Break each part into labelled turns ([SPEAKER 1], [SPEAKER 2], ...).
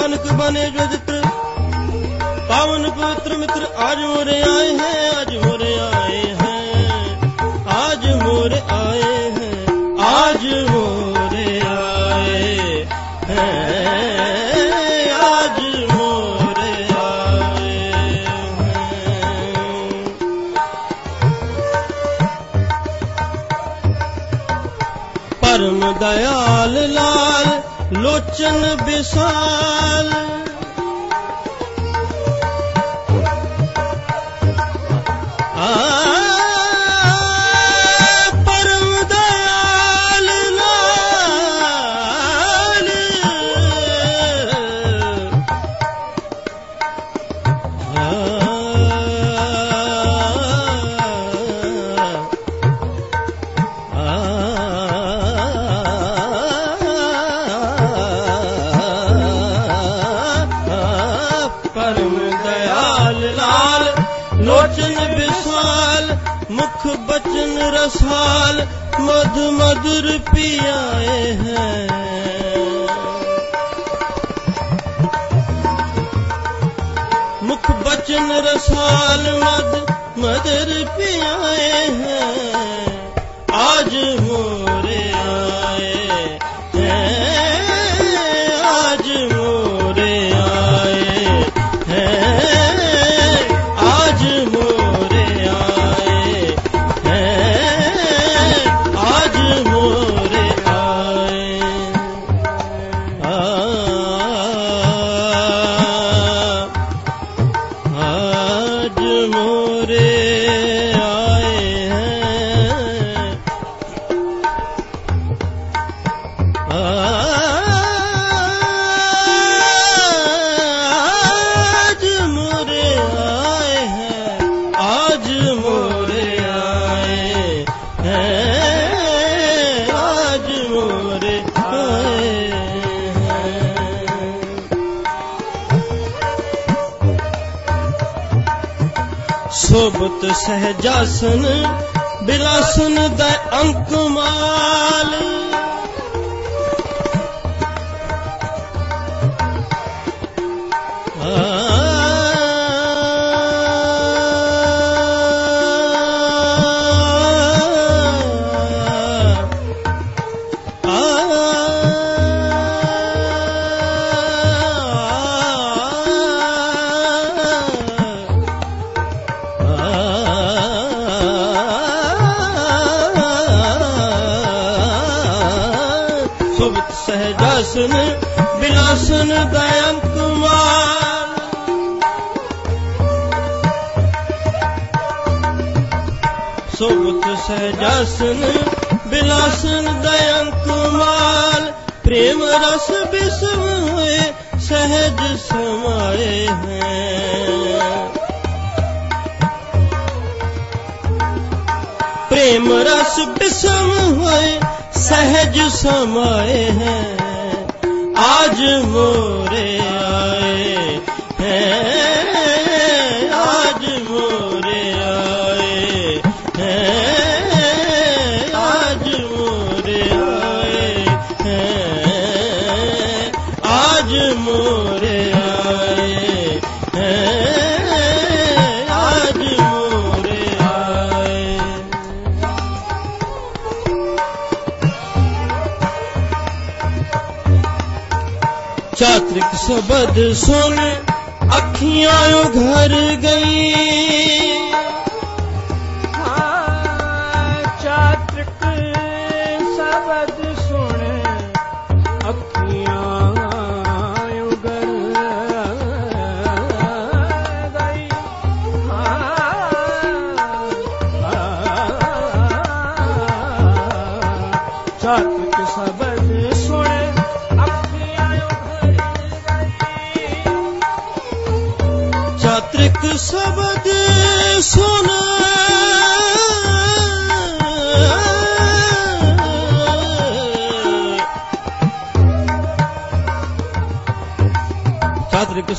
[SPEAKER 1] ਨਾਨਕ ਬਨੇ ਜੋ ਜਿਤਰ ਪਾਵਨ ਪਵਿੱਤਰ ਮਿੱਤਰ, ਆਜ ਮੋਰੇ ਆਏ ਹੈ, ਆਜ ਮੋਰੇ ਆਏ ਹੈ। ਆਜ ਮੋਰੇ ਆਏ ਹੈ, ਆਜ ਮੋਰੇ ਆਏ ਹੈ। ਆਜ ਮੋਰੇ ਆਏ ਪਰਮ ਦਇਆ वचन विशाल रसाल मधु मधुर पियाए हैं मुख बचन रसाल मध मधुर पियाए हैं belasını belasını da ਸਹਜਾਸਨ ਬਿਲਾਸਨ ਦਇਅੰਤ ਮਾਲ। ਪ੍ਰੇਮ ਰਸ ਬਿਸਮ ਹੋਏ, ਸਹਿਜ ਸਮਾਏ ਹੈ। ਪ੍ਰੇਮ ਰਸ ਬਿਸਮ ਹੋਏ, ਸਹਿਜ ਸਮਾਏ ਹੈ। ਆਜ ਮੋਰੇ ਚਾਤ੍ਰਿਕ ਸ਼ਬਦ ਸੁਣ ਅੱਖੀਆਂ ਉਘਰ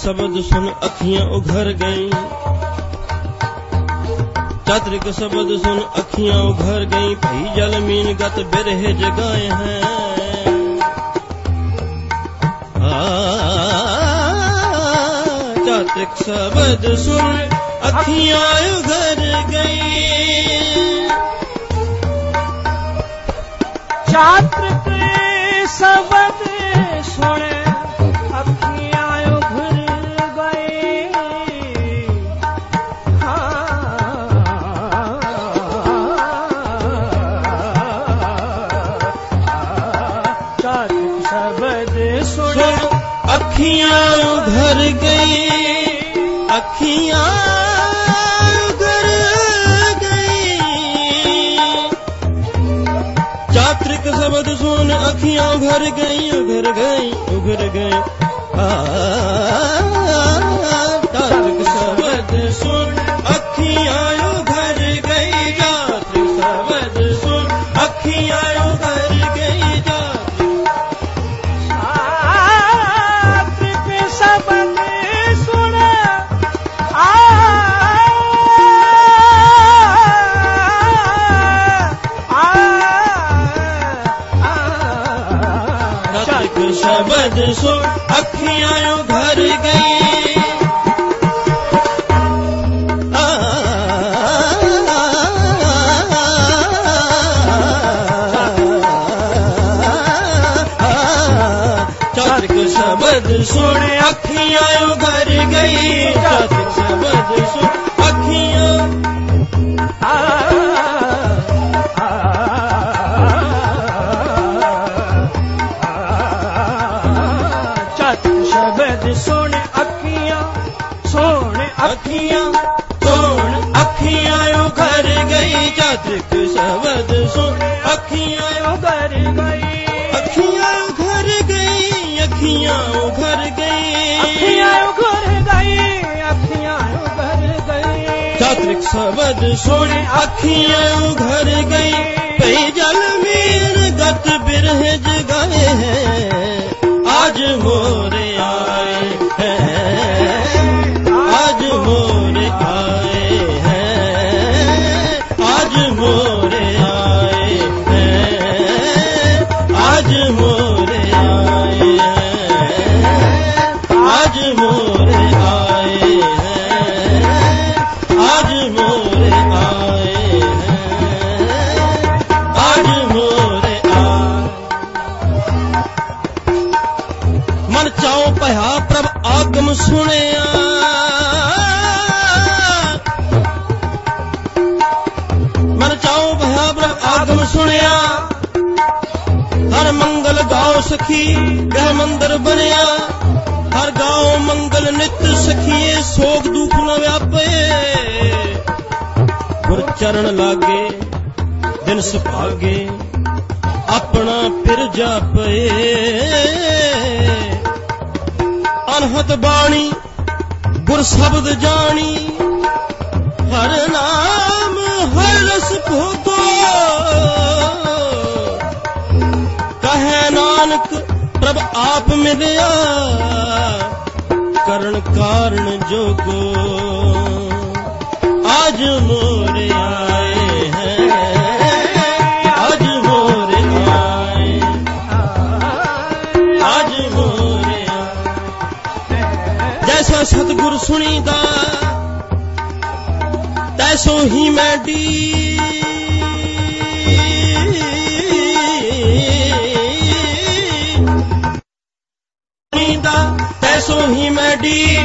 [SPEAKER 2] ਚਾਤ੍ਰਿਕ ਸ਼ਬਦ ਸੁਣ ਅੱਖੀਆਂ
[SPEAKER 1] ਉਘਰ ਗਈ। ਚਾਤ੍ਰਿਕ ਸ਼ਬਦ ਸੁਣ ਅੱਖੀਆਂ ਉਘਰ ਗਈ। ਭਈ ਜਲ ਮੀਨ ਗਤ ਬਿਰਹਿ ਜਗਾਏ ਹੈ। ਚਾਤ੍ਰਿਕ ਸ਼ਬਦ ਸੁਣ ਅੱਖੀਆਂ ਉਘਰ ਗਈ।
[SPEAKER 2] ਚਾਤ੍ਰਿਕ ਅੱਖੀਆਂ
[SPEAKER 1] ਉਘਰ ਗਈ ਅੱਖੀਆਂ ਉਘਰ ਗਈ ਚਾਤ੍ਰਿਕ ਸ਼ਬਦ ਸੁਣ ਅੱਖੀਆਂ ਉਘਰ ਗਈ ਉਘਰ ਗਈ ਉਘਰ ਗਈ ਆ ਚਾਤ੍ਰਿਕ ਸ਼ਬਦ ਸੁਣ ਸ਼ਬਦ ਸੁਣ ਅੱਖੀਆਂ ਉਘਰ ਗਈ ਚਾਤ੍ਰਿਕ
[SPEAKER 2] ਸ਼ਬਦ ਸੁਣ
[SPEAKER 1] ਅੱਖੀਆਂ ਉਘਰ ਗਈ ਚਾਤ੍ਰਿਕ ਸ਼ਬਦ ਸੁਣ ਅੱਖੀਆਂ ਉਘਰ ਗਈ। ਅੱਖੀਆਂ
[SPEAKER 2] ਉਗਰ ਗਈ
[SPEAKER 1] ਅੱਖੀਆਂ
[SPEAKER 2] ਉਗਰ ਗਈ।
[SPEAKER 1] ਚਾਤ੍ਰਿਕ ਸ਼ਬਦ ਸੁਣ ਅੱਖੀਆਂ ਉਘਰ ਗਈ। ਭਈ ਜਲ ਮੀਨ ਗਤ ਬਿਰਹ ਜਗਾਏ ਹੈ। ਆਜ ਮੋਰੇ ਸਖੀ ਗਹਿ ਮੰਦਰ ਬਣਿਆ। ਹਰ ਗਾਉ ਮੰਗਲ ਨਿਤ ਸਖੀਏ, ਸੋਗ ਦੁਖ ਨ ਵਿਆਪੇ। ਗੁਰ ਚਰਨ ਲਾਗੇ, ਦਿਨ ਸੁਭਾਗੇ, ਆਪਣਾ ਫਿਰ ਜਾਪੇ। ਅਨਹਤ ਬਾਣੀ, ਗੁਰ ਸ਼ਬਦ ਜਾਣੀ। ਹਰ ਨਾਮ ਹਰ ਰਸ ਭੋਗੋ ਕਹੇ ਨਾਨਕ ਪ੍ਰਭ ਆਪ ਮਿਲਿਆ। ਕਰਨ ਕਾਰਨ ਜੋਗੋ। ਅੱਜ ਮੋਰੇ ਆਏ ਹੈ। ਅੱਜ ਮੋਰੇ ਆਏ। ਅੱਜ ਮੋਰੇ ਆਏ। ਜੈਸਾ ਸਤਿਗੁਰ ਸੁਣੀਦਾ, ਤੈਸੋ ਹੀ ਮੈਂ ਡੀ ਸੋ ਹੀ ਮੈਡੀ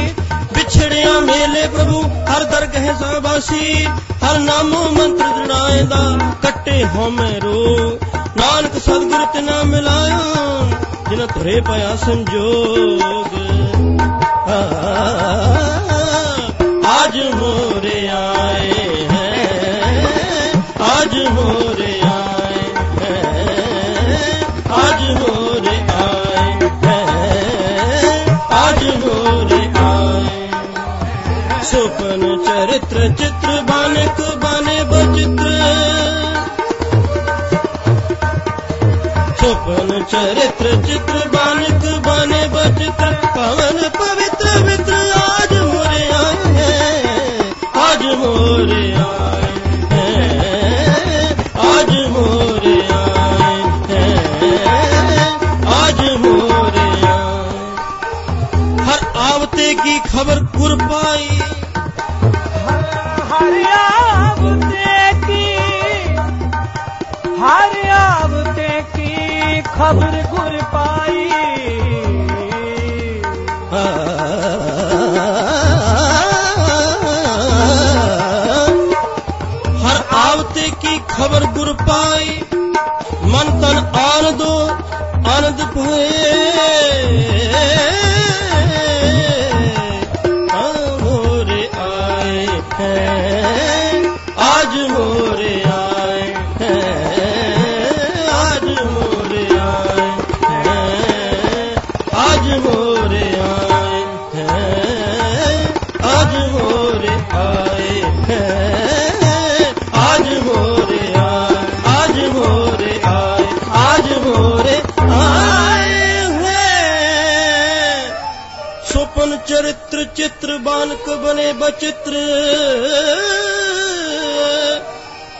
[SPEAKER 1] ਵਿਛੜਿਆ ਮੇਲੇ ਪ੍ਰਭੂ ਹਰ ਦਰ ਕਹੇ ਸਾਬਾਸੀ ਹਰ ਨਾਮੋ ਮੰਤਰ ਜਣਾਇਦਾ ਕੱਟੇ ਹੋ ਮੈਂ ਰੋ ਨਾਨਕ ਸਤਿਗੁਰ ਤੇ ਨਾ ਮਿਲਾਇਆ ਜਿਨ ਧਰੇ ਪਿਆ ਸੰਜੋਗ ਆਜ ਮੋਰੇ ਆਏ ਹੈ ਆਜ ਮੋਰੇ ਸੁਪਨ ਚਰਿਤ੍ਰ, ਚਿਤ੍ਰ ਬਾਨਕ ਬਾਨੇ ਬਚਿਤ੍ਰ। ਸੁਪਨ ਚਰਿਤ੍ਰ, ਚਿਤ੍ਰ
[SPEAKER 2] ਬਾਨਕ
[SPEAKER 1] ਬਾਨੇ ਬਚਿਤ੍ਰ। ਪਵਨ ਪਵਿੱਤਰ ਮਿੱਤਰ, ਆਜ ਮੋਰੇ ਆਏ ਆਜ ਮੋਰੇ ਆਏ की ਚਰਿਤ੍ਰ ਚਿਤ੍ਰ ਬਾਨਕ ਬਨੇ ਬਚਿਤ੍ਰ।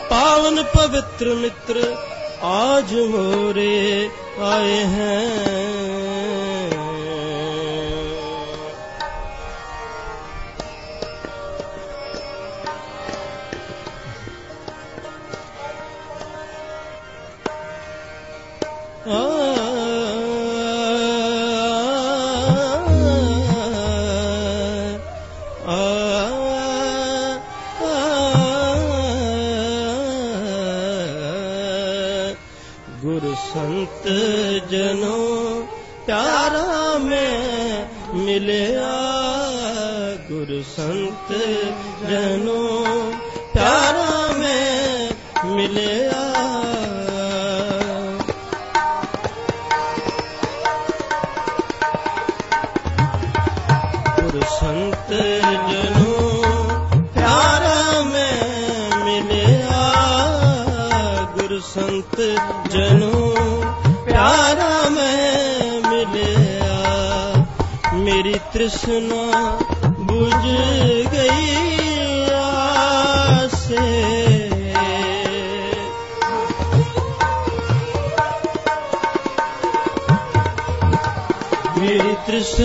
[SPEAKER 1] ਪਾਵਨ ਪਵਿੱਤਰ ਮਿੱਤਰ ਆਜ ਮੋਰੇ ਆਏ
[SPEAKER 2] ਹੈ।
[SPEAKER 1] ਜਨੋ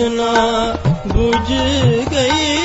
[SPEAKER 1] मेरी तृष्णा बुझ गई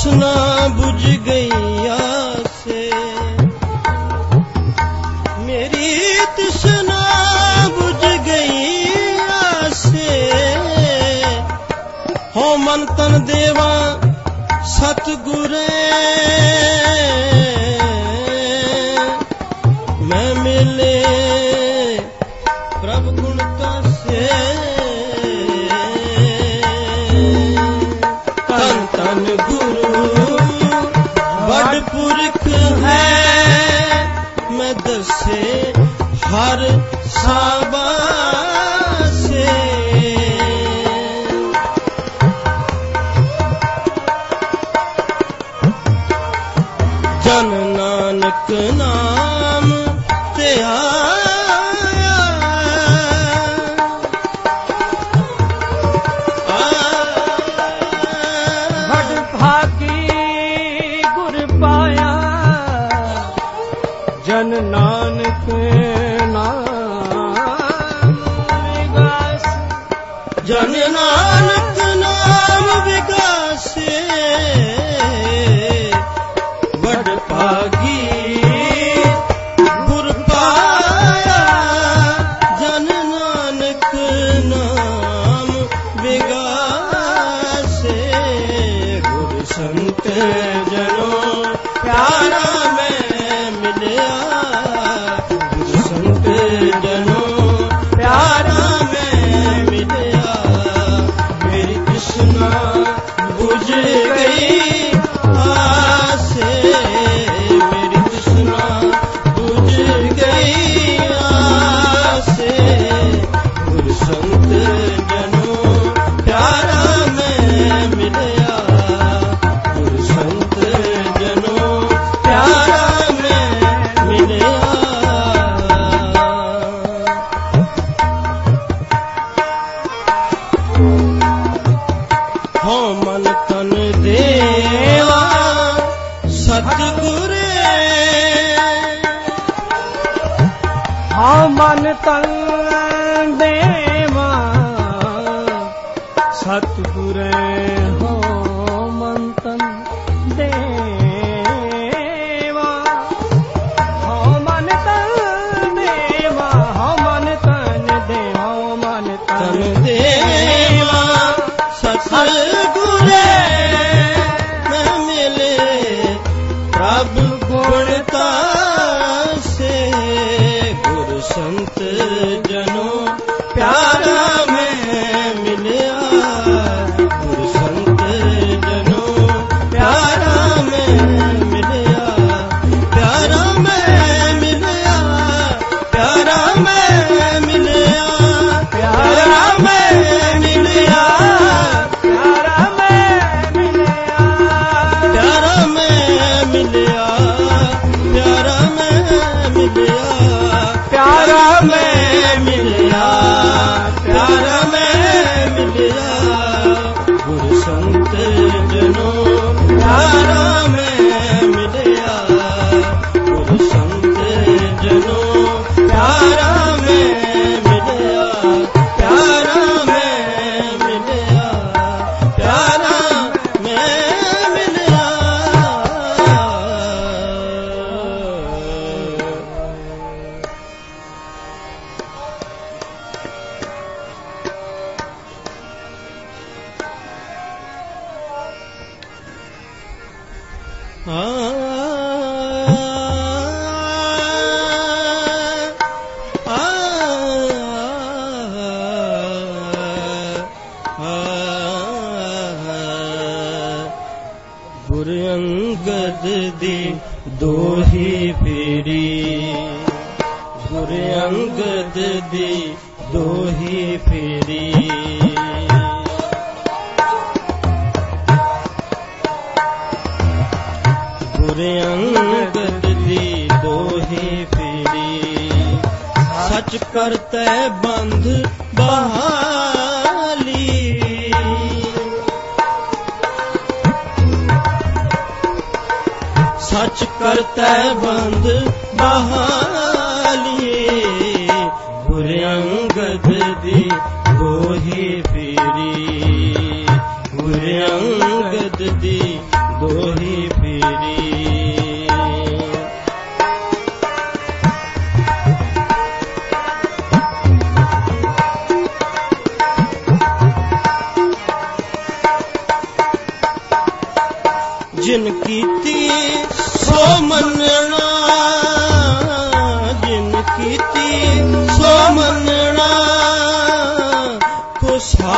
[SPEAKER 1] वासना बुझ गैया से मेरी तृष्णा बुझ गैया से हो मंथन देवा सतगुर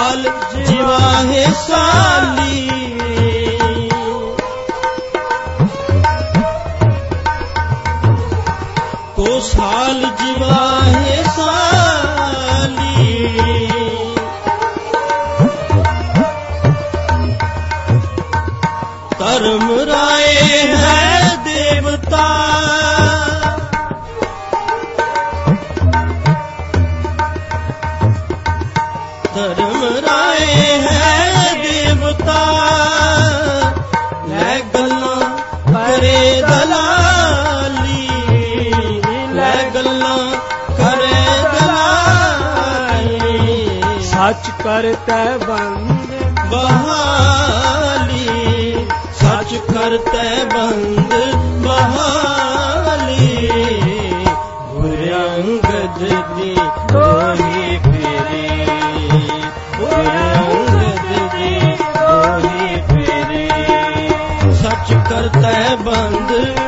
[SPEAKER 1] ਲਾਲ ਜਿਵਾਹੇ ਸਾਲੀ। ਕੋ ਸਾਲ ਜਿਵਾਹੇ ਸਾਲੀ। ਧਰਮ ਰਾਏ
[SPEAKER 2] ਕਰਤੈ ਬੰਦ
[SPEAKER 1] ਬਹਾਲੀ ਸੱਚ ਕਰਤੈ ਬੰਦ ਬਹਾਲੀ ਗੁਰੰਗਦ ਦੀ ਦੋਹੀ ਫੇਰੀ ਗੁਰੰਗਦ ਦੀ ਦੋਹੀ ਫੇਰੀ ਸੱਚ ਕਰਤੈ ਬੰਦ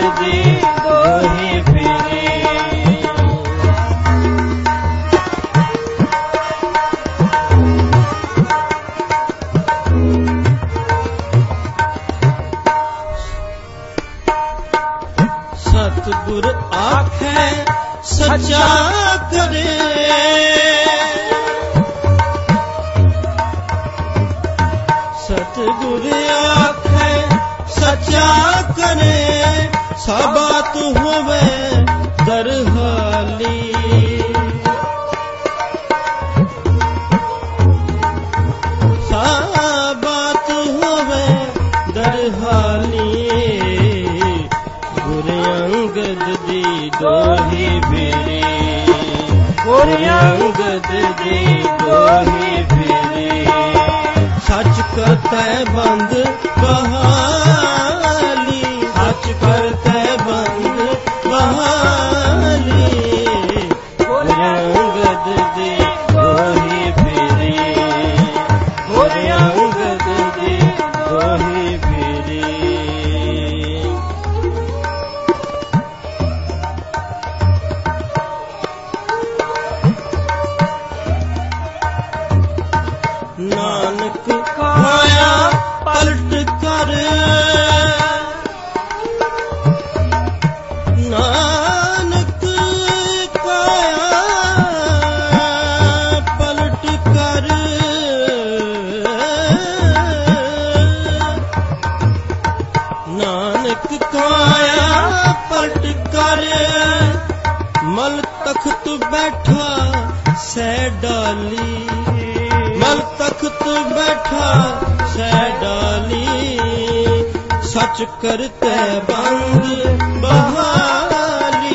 [SPEAKER 1] الأرض ਸਬਾਤ ਹੋਵੇ ਦਰਹਾਲੀ। ਸਾਬਾਤ ਹੋਵੇ ਦਰਹਾਲੀ। ਗੁਰ ਅੰਗਦ ਦੀ ਦੋਹੀ ਫੇਰੀ। ਗੁਰ ਅੰਗਦ ਦੀ ਦੋਹੀ ਫੇਰੀ। ਸੱਚ ਕਰਤੈ ਬੰਦ ਬਹਾਲੀ ਸੱਚ ਕਰਤੈ ਬੰਦ ਬਹਾਲੀ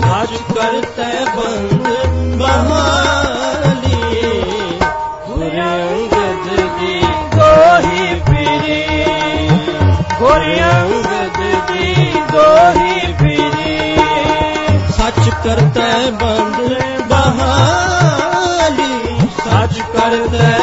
[SPEAKER 1] ਸੱਚ ਕਰਤੈ ਬੰਦ ਬਹਾਲੀ ਗੁਰ ਅੰਗਦ ਦੀ ਦੋਹੀ ਫਿਰੀ ਗੁਰ ਅੰਗਦ ਦੀ ਦੋਹੀ ਫਿਰੀ ਸੱਚ ਕਰਤੈ ਬੰਦ ਬਹਾਲੀ ਸੱਚ ਕਰਤੈ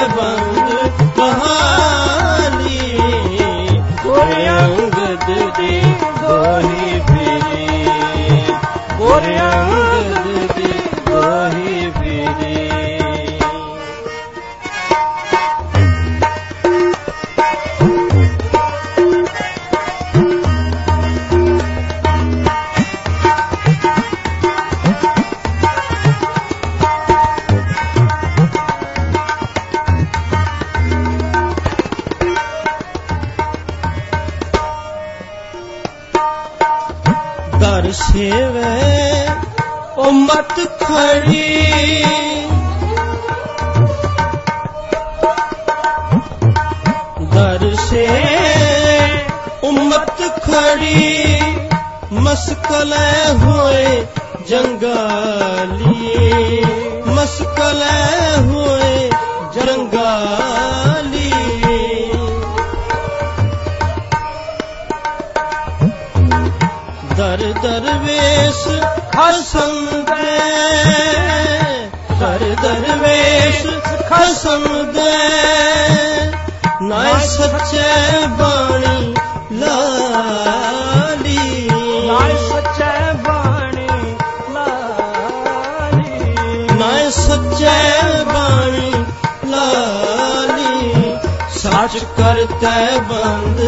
[SPEAKER 1] ਸੱਚ ਕਰਤੈ ਬੰਦ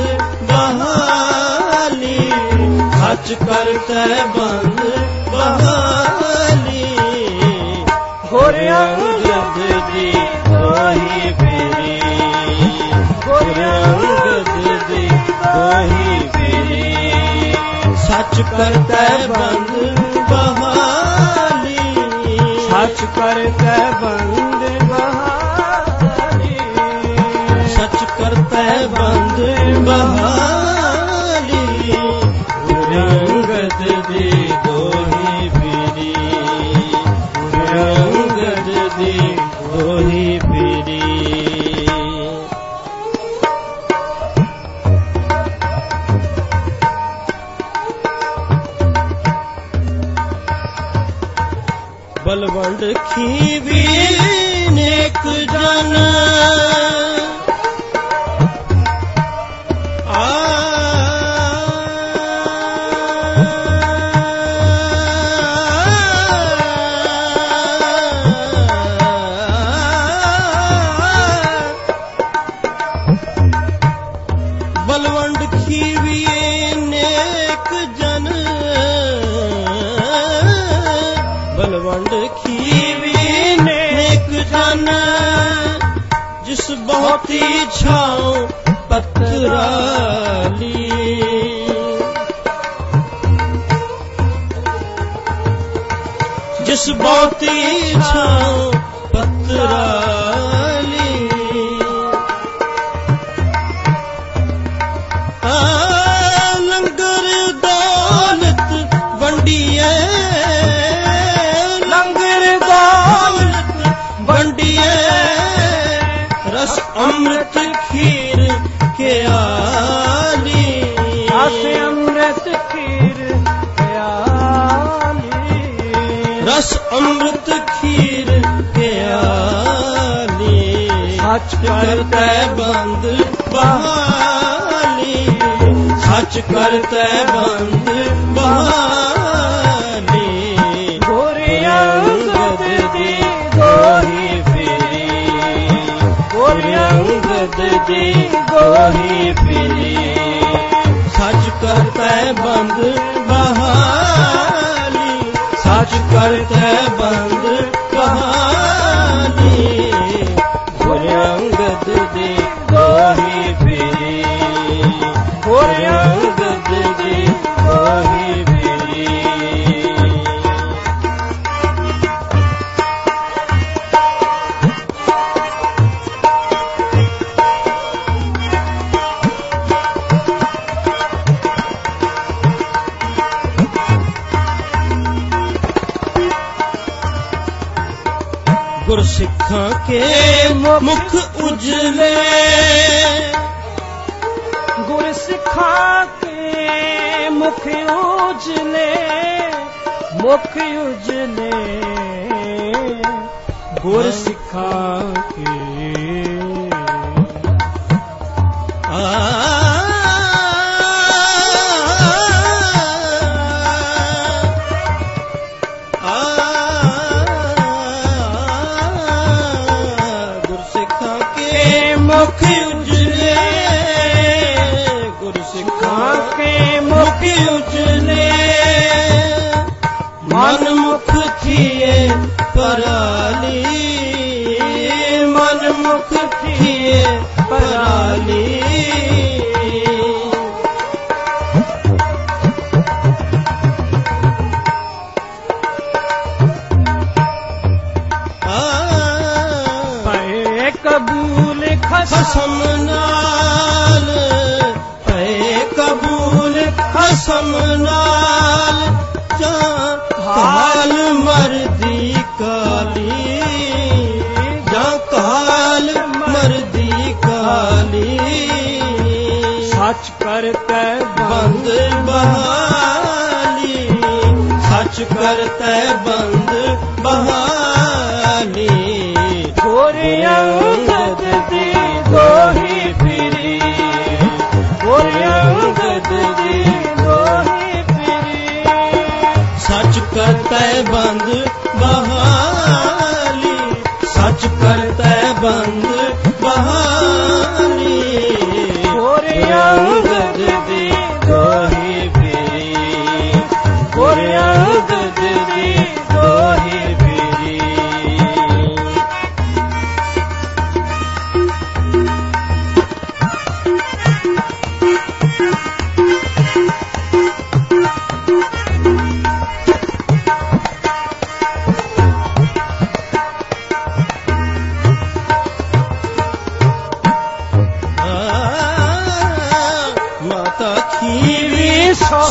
[SPEAKER 1] ਬਹਾਲੀ। ਸੱਚ ਕਰਤੈ ਬੰਦ ਬਹਾਲੀ।
[SPEAKER 2] ਗੁਰ
[SPEAKER 1] ਅੰਗਦ ਦੀ ਦੋਹੀ ਫੇਰੀ ਗੁਰ ਅੰਗਦ ਦੀ ਦੋਹੀ ਫੇਰੀ ਸੱਚ ਕਰਤੈ ਬੰਦ ਬਹਾਲੀ।
[SPEAKER 2] ਸੱਚ ਕਰਤੈ ਬੰਦ
[SPEAKER 1] ਕਰਤੈ ਬੰਦ ਬਹਾਲੀ। ਗੁਰ ਅੰਗਦ ਦੀ ਦੋਹੀ ਫੇਰੀ। ਗੁਰ ਅੰਗਦ ਦੀ ਦੋਹੀ ਫੇਰੀ। ਬਲਵੰਡ ਖੀਵੀ ਨੇਕ ਜਨ ਬਹਾਲੀ ਸੱਚ ਕਰਤੈ ਬੰਦ ਮਾਤਾ ਖੀਵੀ ਸੋ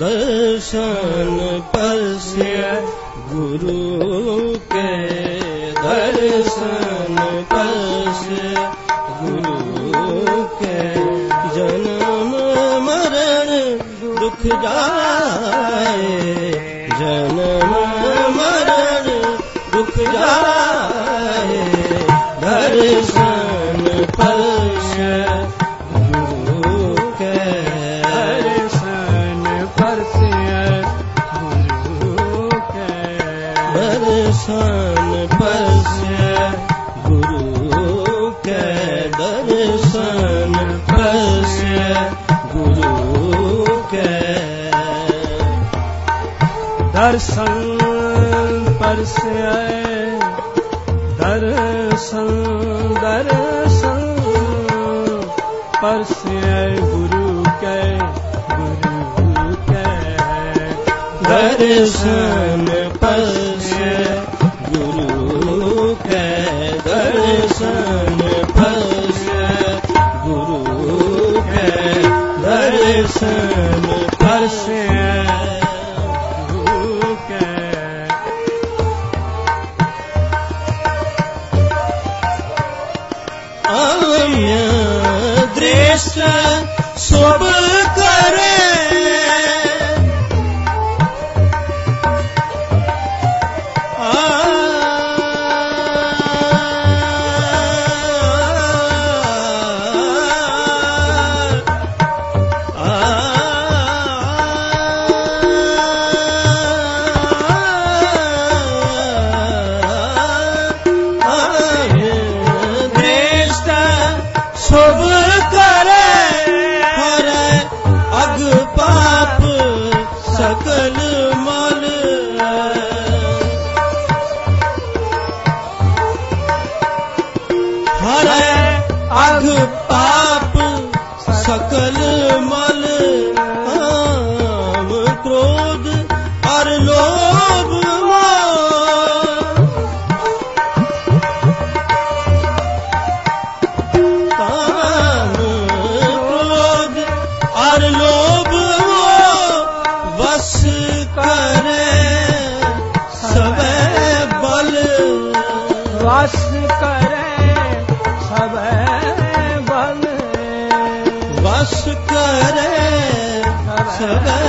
[SPEAKER 1] दर्शन पस्य गुरु के दर्शन पस्य गुरु के जन्म मरण दुख जाए जन्म मरण दुख जाए
[SPEAKER 2] ਦਰਸ਼ਨ ਪਰਸਿਐ ਦਰਸ਼ਨ ਦਰਸ਼ਨ ਪਰਸਿਐ ਗੁਰੂ ਕੈ ਗੁਰੂ ਕੈ
[SPEAKER 1] ਦਰਸ਼ਨ ਪਰਸਿਐ ਬਖਸ਼ ਕਰੇ ਸਦਾ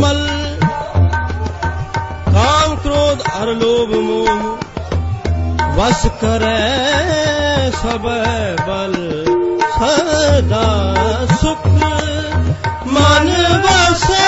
[SPEAKER 1] मल काम क्रोध हर लोभ मोह वस करे सब बल
[SPEAKER 2] सदा
[SPEAKER 1] सुख मन बसे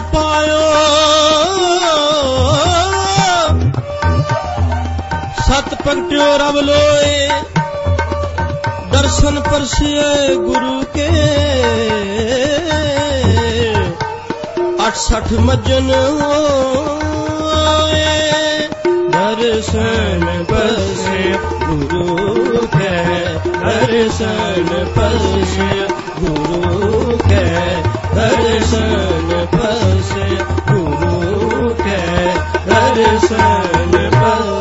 [SPEAKER 1] ਪਾਇਓ। ਸਤ ਪੰਟਿਓ ਰਬ ਲੋਏ, ਦਰਸ਼ਨ ਪਰਸਿਏ ਗੁਰੂ ਕੇ। 68 ਮਜਨ ਹੋਏ, ਦਰਸ਼ਨ ਪਰਸੇ ਗੁਰੂ ਕੇ। ਦਰਸ਼ਨ ਪਰਸੇ ਗੁਰੂ ਕੇ, ਦਰਸ਼ਨ Sen lepas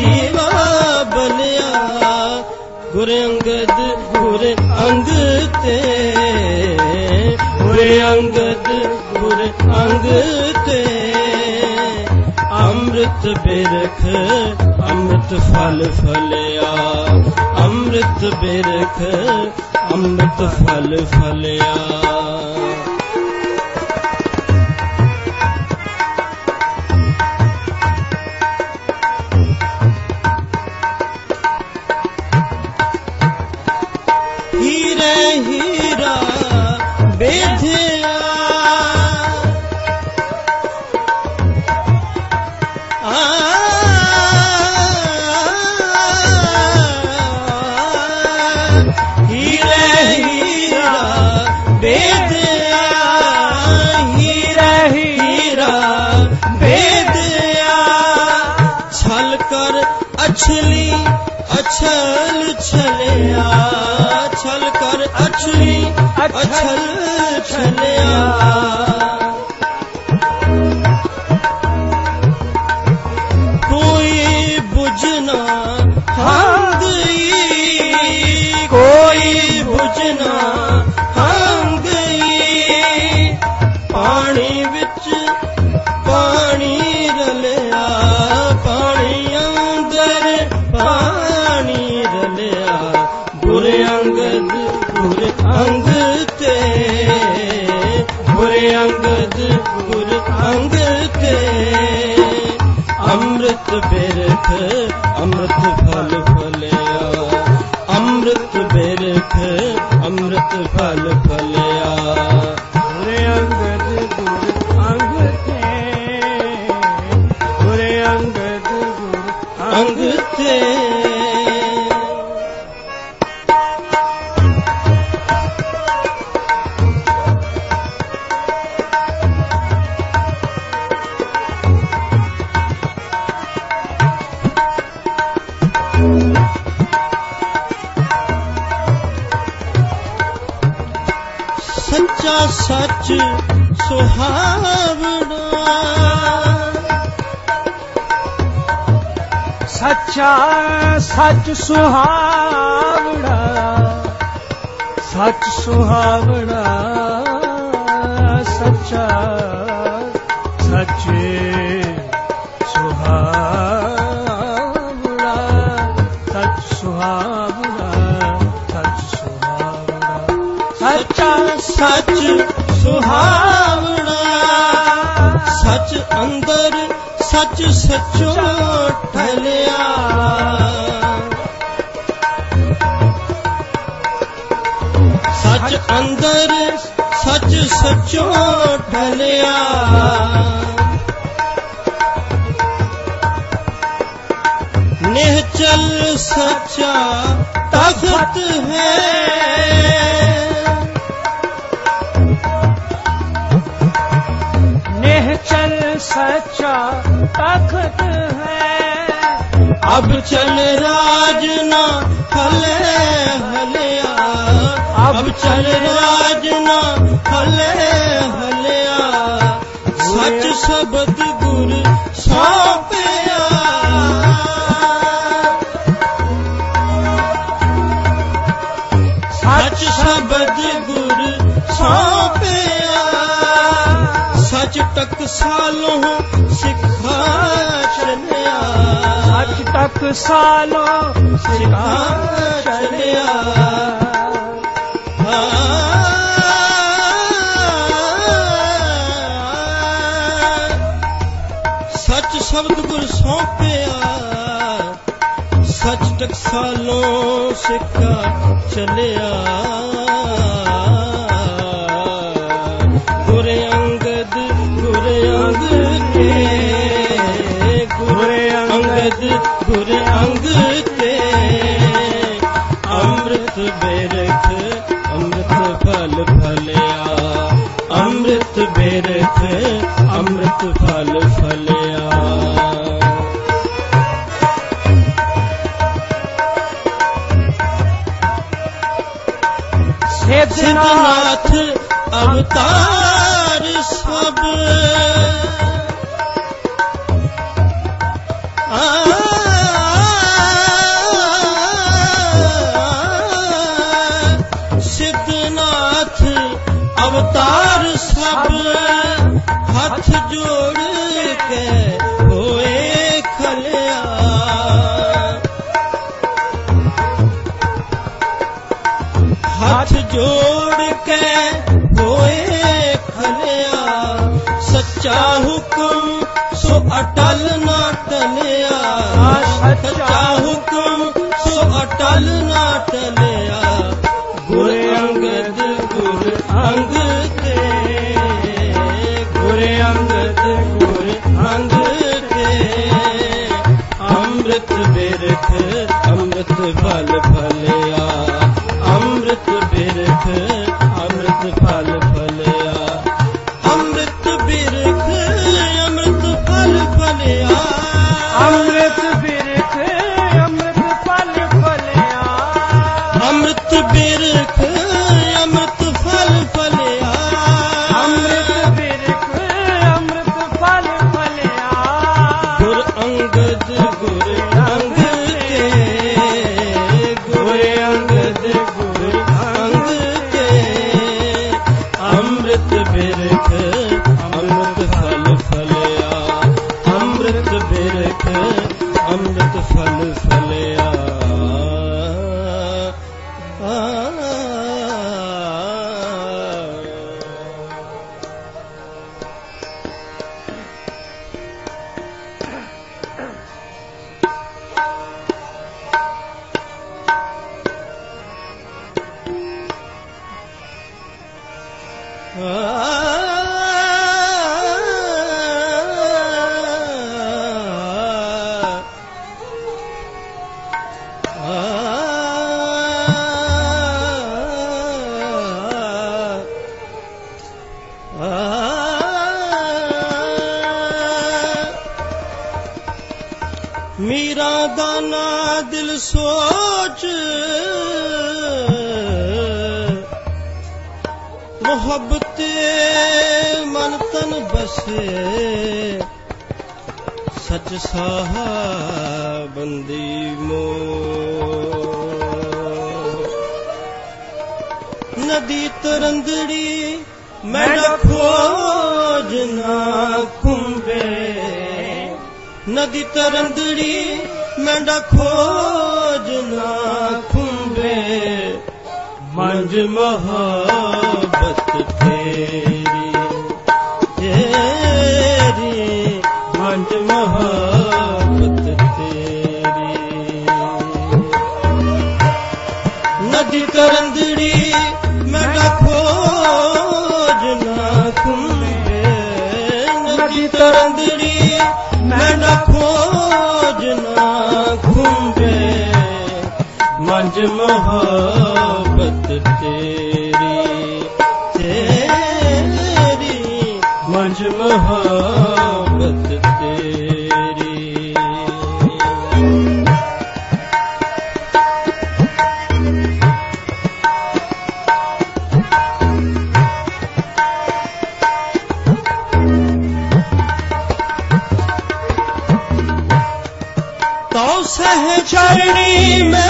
[SPEAKER 1] ਦੀਵਾ ਬਲਿਆ ਗੁਰ ਅੰਗਦ, ਗੁਰ ਅੰਗ ਤੇ। ਗੁਰ ਅੰਗਦ, ਗੁਰ ਅੰਗ ਤੇ। ਅੰਮ੍ਰਿਤ ਬਿਰਖ, ਅੰਮ੍ਰਿਤ ਫਲ ਫਲਿਆ। ਅੰਮ੍ਰਿਤ ਬਿਰਖ, ਅੰਮ੍ਰਿਤ ਫਲ ਫਲਿਆ। ਹੀਰੇ ਹੀਰਾ ਬੇਧਿਆ ਆ ਹੀਰੇ ਹੀਰਾ ਅਛਲੀ ਅਛਲ ਛਲਿਆ। ਅੰਮ੍ਰਿਤ ਬਿਰਖ ਅੰਮ੍ਰਿਤ ਫਲ ਸੁਹਾਵਣਾ,
[SPEAKER 2] ਸੱਚ ਸੁਹਾਵਣਾ, ਸੱਚਾ, ਸੱਚੇ ਸੁਹਾਵਣਾ, ਸੱਚ ਸੁਹਾਵਣਾ ਸੱਚ ਸੁਹਾਵਣਾ, ਸੱਚਾ
[SPEAKER 1] ਸੱਚ ਸੁਹਾਵਣਾ, ਸੱਚ ਅੰਦਰ ਸੱਚ ਸੱਚੋ ਠਲਿਆ सच अंदर, सच सचो ढलिया। निहचल सच्चा तखत है।
[SPEAKER 2] निहचल सच्चा तखत है।
[SPEAKER 1] अब चल राजना फल है। ਅਵਚਰ ਰਾਜ ਨਾ ਹਲੇ ਹਲਿਆ। ਸੱਚ ਸ਼ਬਦ ਗੁਰ ਸੋਪਿਆ ਸੱਚ ਸ਼ਬਦ ਗੁਰ ਸੋਪਿਆ ਸੱਚ ਤੱਕ ਸਾਲੋਂ ਸਿੱਖਾ ਚਲਿਆ
[SPEAKER 2] ਸੱਚ ਤੱਕ ਸਾਲੋਂ ਸਿੱਖਾ ਚਲਿਆ
[SPEAKER 1] ਸ਼ਬਦ ਗੁਰ ਸੌਂਪਿਆ। ਸੱਚ ਟਕਸਾਲੋਂ ਸਿੱਕਾ ਚੱਲਿਆ। ਗੁਰ ਅੰਗਦ, ਗੁਰ ਅੰਗ ਕੇ। ਗੁਰ ਅੰਗਦ, ਗੁਰ ਅੰਗ ਤੇ ਅੰਮ੍ਰਿਤ ਬੇਰਖ, ਅੰਮ੍ਰਿਤ ਫਲ ਫਲਿਆ। ਅੰਮ੍ਰਿਤ ਬੇਰਖ, ਅੰਮ੍ਰਿਤ ਫਲ नाथ अवतार बल ਚਾਦਰੀ ਮੈਂ ਨਾ ਖੋਜ ਨਾ ਖੁੰਬੇ ਮੰਜ ਮੁਹੱਬਤ ਤੇਰੀ ਤੇਰੀ। ਮੰਜ ਮੁਹੱਬਤ Amen.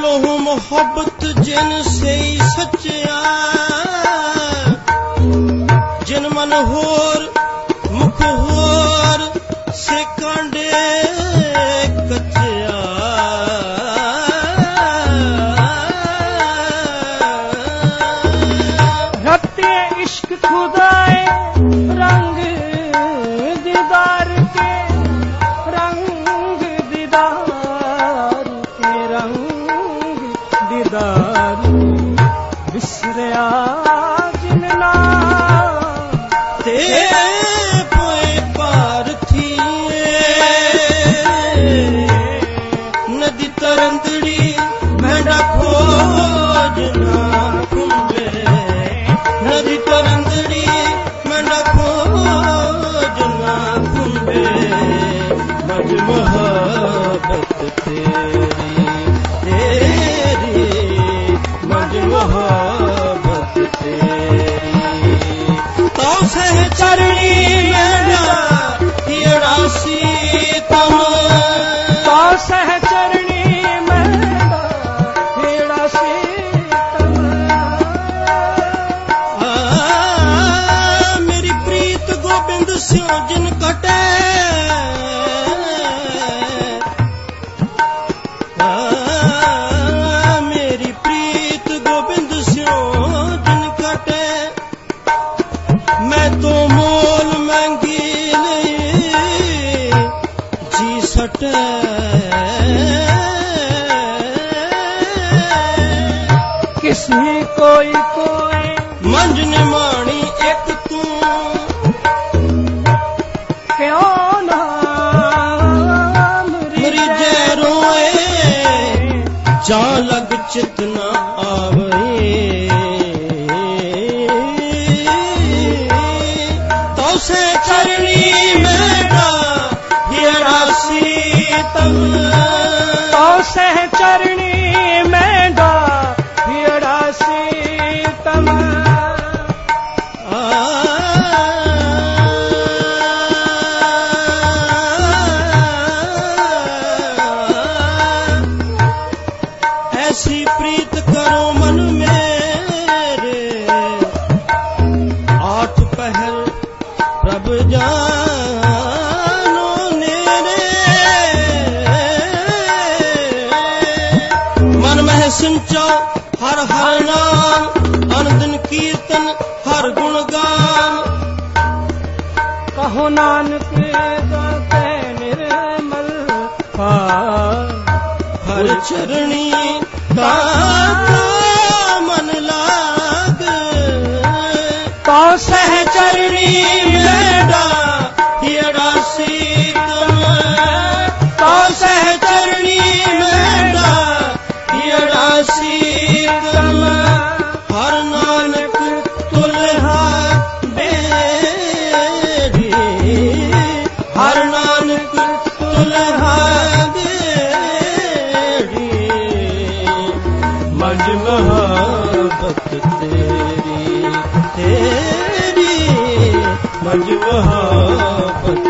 [SPEAKER 1] दिलो हूँ मोहब्बत जिन से सचया जिन मन होर Should the ਸਿੰਚੋ ਹਰ ਹਰ ਨਾਮ ਅਨੰਦਨ ਕੀਰਤਨ ਹਰ ਗੁਣ ਗਾਨ। ਕਹੋ ਨਾਨਕ ਜਪੈ ਨਿਰਮਲ ਹਰ ਚਰਣੀ ਦਾ ਮਨ ਲਾਗ। ਕੋ ਸਹਿ ਚਰਣੀ ਮੇਡਾ
[SPEAKER 2] ਸਮਝ ਵਹਾ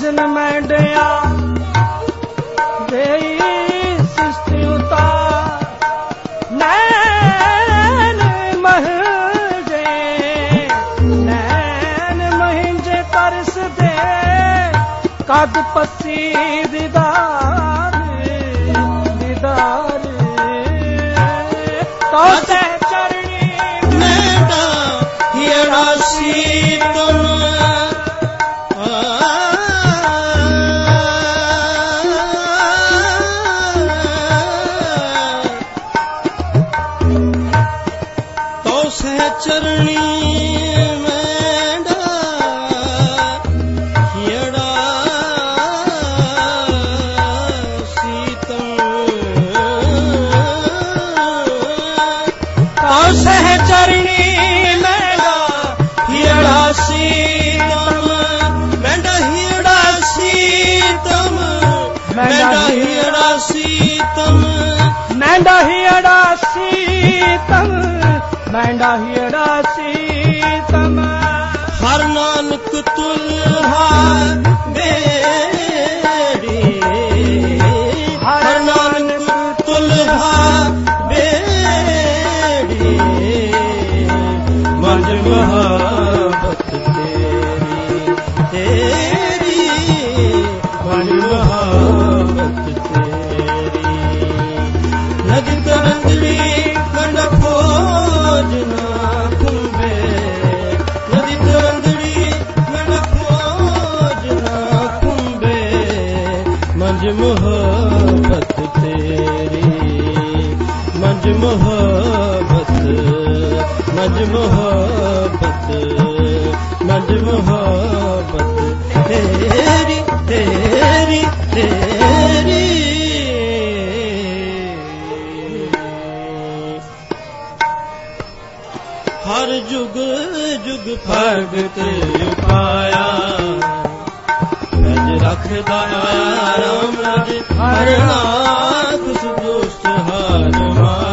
[SPEAKER 2] ਭਜਨ ਮੰਡਿਆ ਦੇਈ ਸਿਸ਼ਟੀ ਉਤਾ ਨੈਣ ਮਹਜੇ, ਨੈਣ ਮਹਿੰਜੇ ਤਰਸ ਦੇ ਕਦ ਪੱਸੀ ਦਿਦਾਰ
[SPEAKER 1] ਦਿਦਾਰ। ਤੋ ਸਹਿ ਚਰਣੀ ਮੈਂ ਤਾਂ
[SPEAKER 2] ਇਹ ਰਾਸੀ ਤੁਮ ਮੈਂਡਾ
[SPEAKER 1] ਹੀੜਾ ਸੀਤਮ ਮੈਂਡਾ ਹੀੜਾ ਸੀਤਮ ਹਰ ਨਾਨਕ ਤੁਲਹਾ ਬੇੜੀ ਹਰ ਨਾਨਕ ਤੁਲਹਾ ਮੰਜ ਮੁਹੱਬਤ ਮੰਜ ਮੁਹੱਬਤ ਮੰਜ ਮੁਹੱਬਤ। ਤੇਰੀ ਤੇਰੀ ਤੇਰੀ। ਹਰ ਜੁਗ ਜੁਗ ਭਗਤ ਉਪਾਇਆ ਰਜ ਰੱਖਦਾ ਰਾਮ ਰਜ, ਹਰ ਨਾਥ ਸੁਦੁਸ਼ਟ ਹਾਰ ਮਾਰਿਆ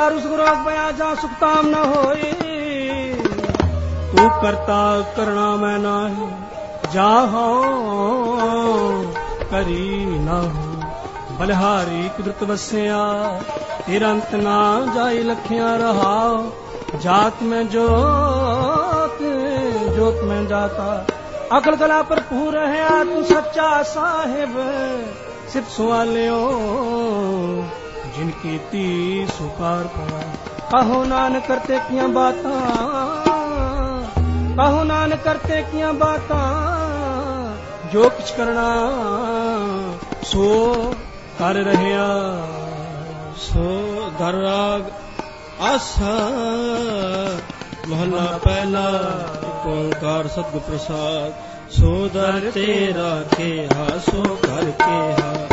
[SPEAKER 2] ਦਾਰੂ ਸੁਖ ਰੋਗ ਪਿਆ, ਜਾਂ ਸੁਖ ਤਾਮ ਨ ਹੋਈ। ਤੂੰ ਕਰਤਾ ਕਰਣਾ ਮੈਂ ਨਾਹੀ ਜਾਹੋ ਕਰੀ ਨਾ ਬਲਿਹਾਰੀ ਕੁਦਰਤ ਵਸਿਆ ਤੇਰਾ ਅੰਤ ਨਾ ਜਾਈ ਲਖਿਆ ਰਹਾਓ ਜਾਤ ਮੈਂ ਜੋਤ ਜੋਤ ਮੈਂ ਜਾਤਾ। ਅਕਲ ਕਲਾ ਭਰਪੂਰ ਹੈ ਤੂੰ ਸੱਚਾ ਸਾਹਿਬ ਸਿਫ ਸਵਾਲਿਓ ਜਿਨ ਕੀਤੀ ਸੁਕਾਰ ਪਾਇਆ ਕਹੋ ਨਾਨਕ ਕਰਤੇ ਕੀਆਂ ਬਾਤਾਂ ਕਹੋ ਨਾਨਕ ਕਰਤੇ ਕੀਆਂ ਬਾਤਾਂ, ਜੋ ਕੁਛ ਕਰਨਾ, ਸੋ ਕਰ ਰਹਿਆ,
[SPEAKER 1] ਸੋ ਦਰ ਰਾਗ ਆਸਾ। ਮਹਲਾ ਪਹਿਲਾ ਏਕ ਓੰਕਾਰ ਸਤਿਗੁਰ ਪ੍ਰਸਾਦ। ਸੋ ਦਰ ਤੇਰਾ ਕੇਹਾ, ਸੋ ਕਰ ਕੇਹਾ। ਜਿਤ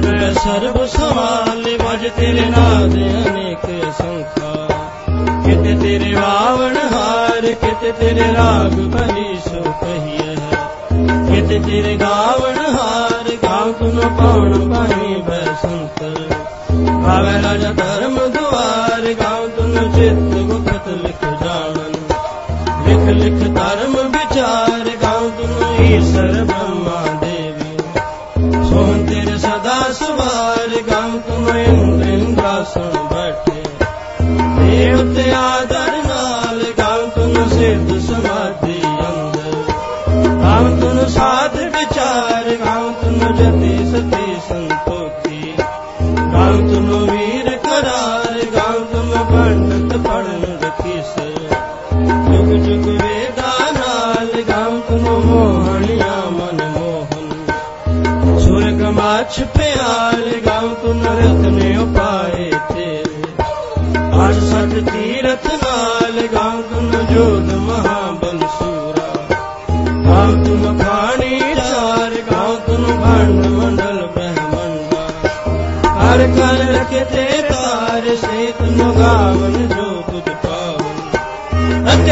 [SPEAKER 1] ਕੈ ਸਰਬ ਸਮਾਲੇ ਵਜ ਤੇਰੇ ਨਾਦ ਅਨੇਕ ਸੰਖਾ। ਕਿਤੇ ਤੇਰੇ ਵਾਵਣ ਹਾਰ, ਕਿਤੇ ਤੇਰੇ ਰਾਗ ਭਲੀ ਸੋ ਕਹੀਏ ਹੈ। ਕਿਤੇ ਤੇਰੇ ਗਾਵਣ ਹਾਰ, ਗਾਉ ਤੁਨ ਪਾਉਣ ਪਾਣੀ ਬੈ ਸੰਤਰ। ਭਾਵੇਂ ਰਾਜਾ ਧਰਮ ਦੁਆਰ ਗਾਉ ਤੁਨ ਚਿਤ ਗੁਪਤ ਲਿਖ ਜਾਣਨ। ਲਿਖ ਲਿਖ ਧਰਮ ਵਿਚਾਰ, ਗਾਉ ਤੁਨ ਈਸ਼ਰ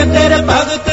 [SPEAKER 1] ਪਾਵਨ ਅਤੇ